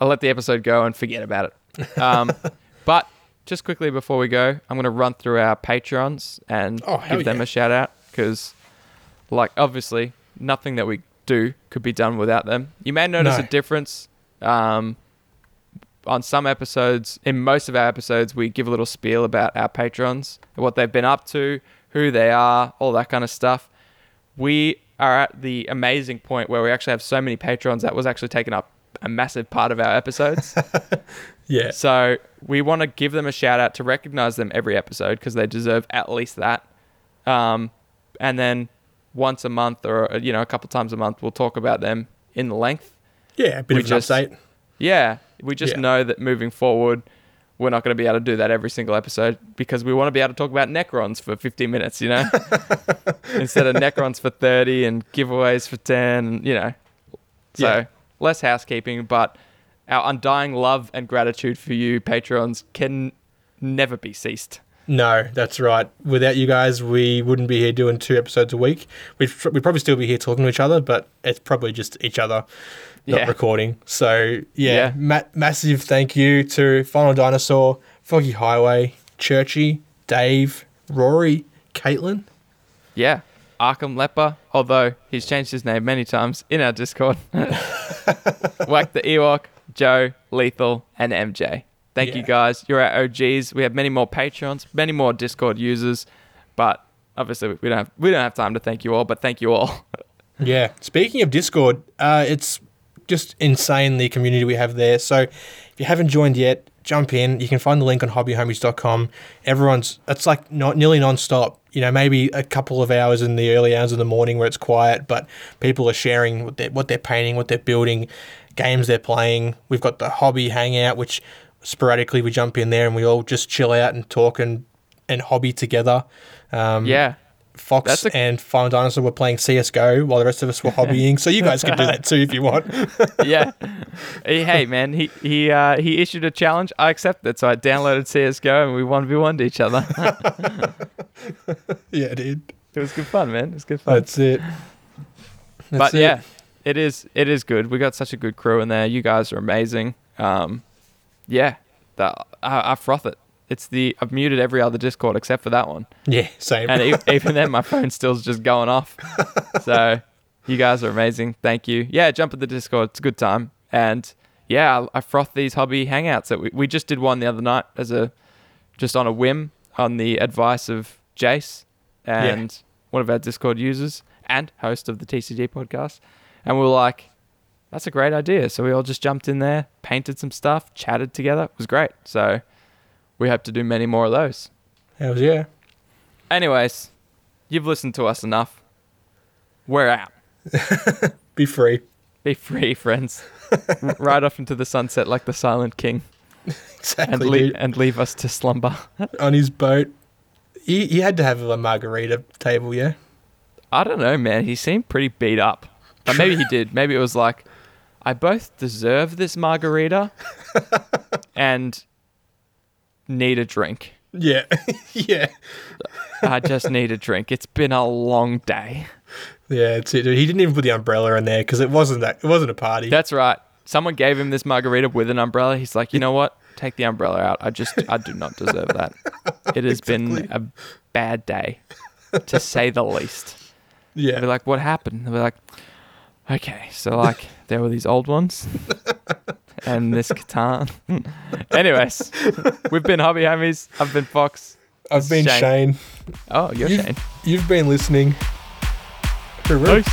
I let the episode go and forget about it. Um, but just quickly before we go, I'm going to run through our Patreons and Oh, give them yeah. a shout out because, like, obviously, nothing that we do could be done without them. You may notice No. a difference. Um, on some episodes, in most of our episodes, we give a little spiel about our patrons, what they've been up to, who they are, all that kind of stuff. We are at the amazing point where we actually have so many patrons that was actually taking up a massive part of our episodes. Yeah, so we want to give them a shout out to recognize them every episode because they deserve at least that. Um, and then once a month or you know a couple times a month, we'll talk about them in the length. yeah, a bit we of an just- update. Yeah, we just Yeah. know that moving forward, we're not going to be able to do that every single episode because we want to be able to talk about Necrons for 15 minutes, you know, instead of Necrons for 30 and giveaways for 10, you know. So Yeah. Less housekeeping, but our undying love and gratitude for you, patrons, can never be ceased. No, that's right. Without you guys, we wouldn't be here doing two episodes a week. We'd, we'd probably still be here talking to each other, but it's probably just each other not Yeah. recording. So, yeah, Yeah. Ma- massive thank you to Final Dinosaur, Foggy Highway, Churchy, Dave, Rory, Caitlin. Yeah. Arkham Leper, although he's changed his name many times in our Discord. Whack the Ewok, Joe, Lethal, and MJ. Thank you guys. You're our OGs. We have many more Patreons, many more Discord users, but obviously we don't have we don't have time to thank you all, but thank you all. Yeah. Speaking of Discord, uh, it's just insane the community we have there. So if you haven't joined yet, jump in. You can find the link on hobbyhomies.com. Everyone's it's like not nearly non-stop. You know, maybe a couple of hours in the early hours of the morning where it's quiet, but people are sharing what they're what they're painting, what they're building. games they're playing. We've got the hobby hangout, which sporadically we jump in there and we all just chill out and talk and, and hobby together. Um, Yeah. Fox a- and Final Dinosaur were playing CSGO while the rest of us were hobbying. so you guys can do that too if you want. yeah. Hey, man, he he uh, he issued a challenge. I accepted it, so I downloaded CS:GO and we one v one to each other. yeah, dude. it was good fun, man. It was good fun. That's it. but it. yeah, it is it is good. We got such a good crew in there. You guys are amazing. Um, yeah, the, I, I froth it. It's the I've muted every other Discord except for that one, Yeah, same. and e- even then my phone still's just going off. So you guys are amazing. Thank you. Yeah, jump at the Discord. It's a good time. And yeah, I, I froth these hobby hangouts that we, we just did one the other night as a just on a whim on the advice of Jace and one of our Discord users and host of the TCG podcast. And we were like, that's a great idea. So we all just jumped in there, painted some stuff, chatted together. It was great. So we hope to do many more of those. Hells yeah. Anyways, you've listened to us enough. We're out. Be free. Be free, friends. R- Ride off into the sunset like the Silent King Exactly. and, le- and leave us to slumber. On his boat. He, he had to have a margarita table, yeah? I don't know, man. He seemed pretty beat up. But maybe he did. Maybe it was like, I both deserve this margarita and need a drink. Yeah. yeah. I just need a drink. It's been a long day. Yeah, it's it. He didn't even put the umbrella in there because it wasn't that. It wasn't a party. That's right. Someone gave him this margarita with an umbrella. He's like, you know what? Take the umbrella out. I just, I do not deserve that. It has been a bad day, to say the least. yeah. They'll be like, what happened? They're like, okay, so like there were these old ones and this C'tan. Anyways, we've been Hobby Hammies. I've been Fox. I've been Shane. Shane. Oh, you're You've, Shane. you've been listening. Peace.